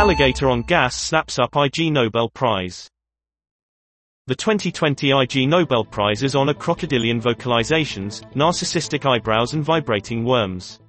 Alligator on gas snaps up Ig Nobel Prize. The 2020 Ig Nobel Prizes honor crocodilian vocalizations, narcissistic eyebrows and vibrating worms.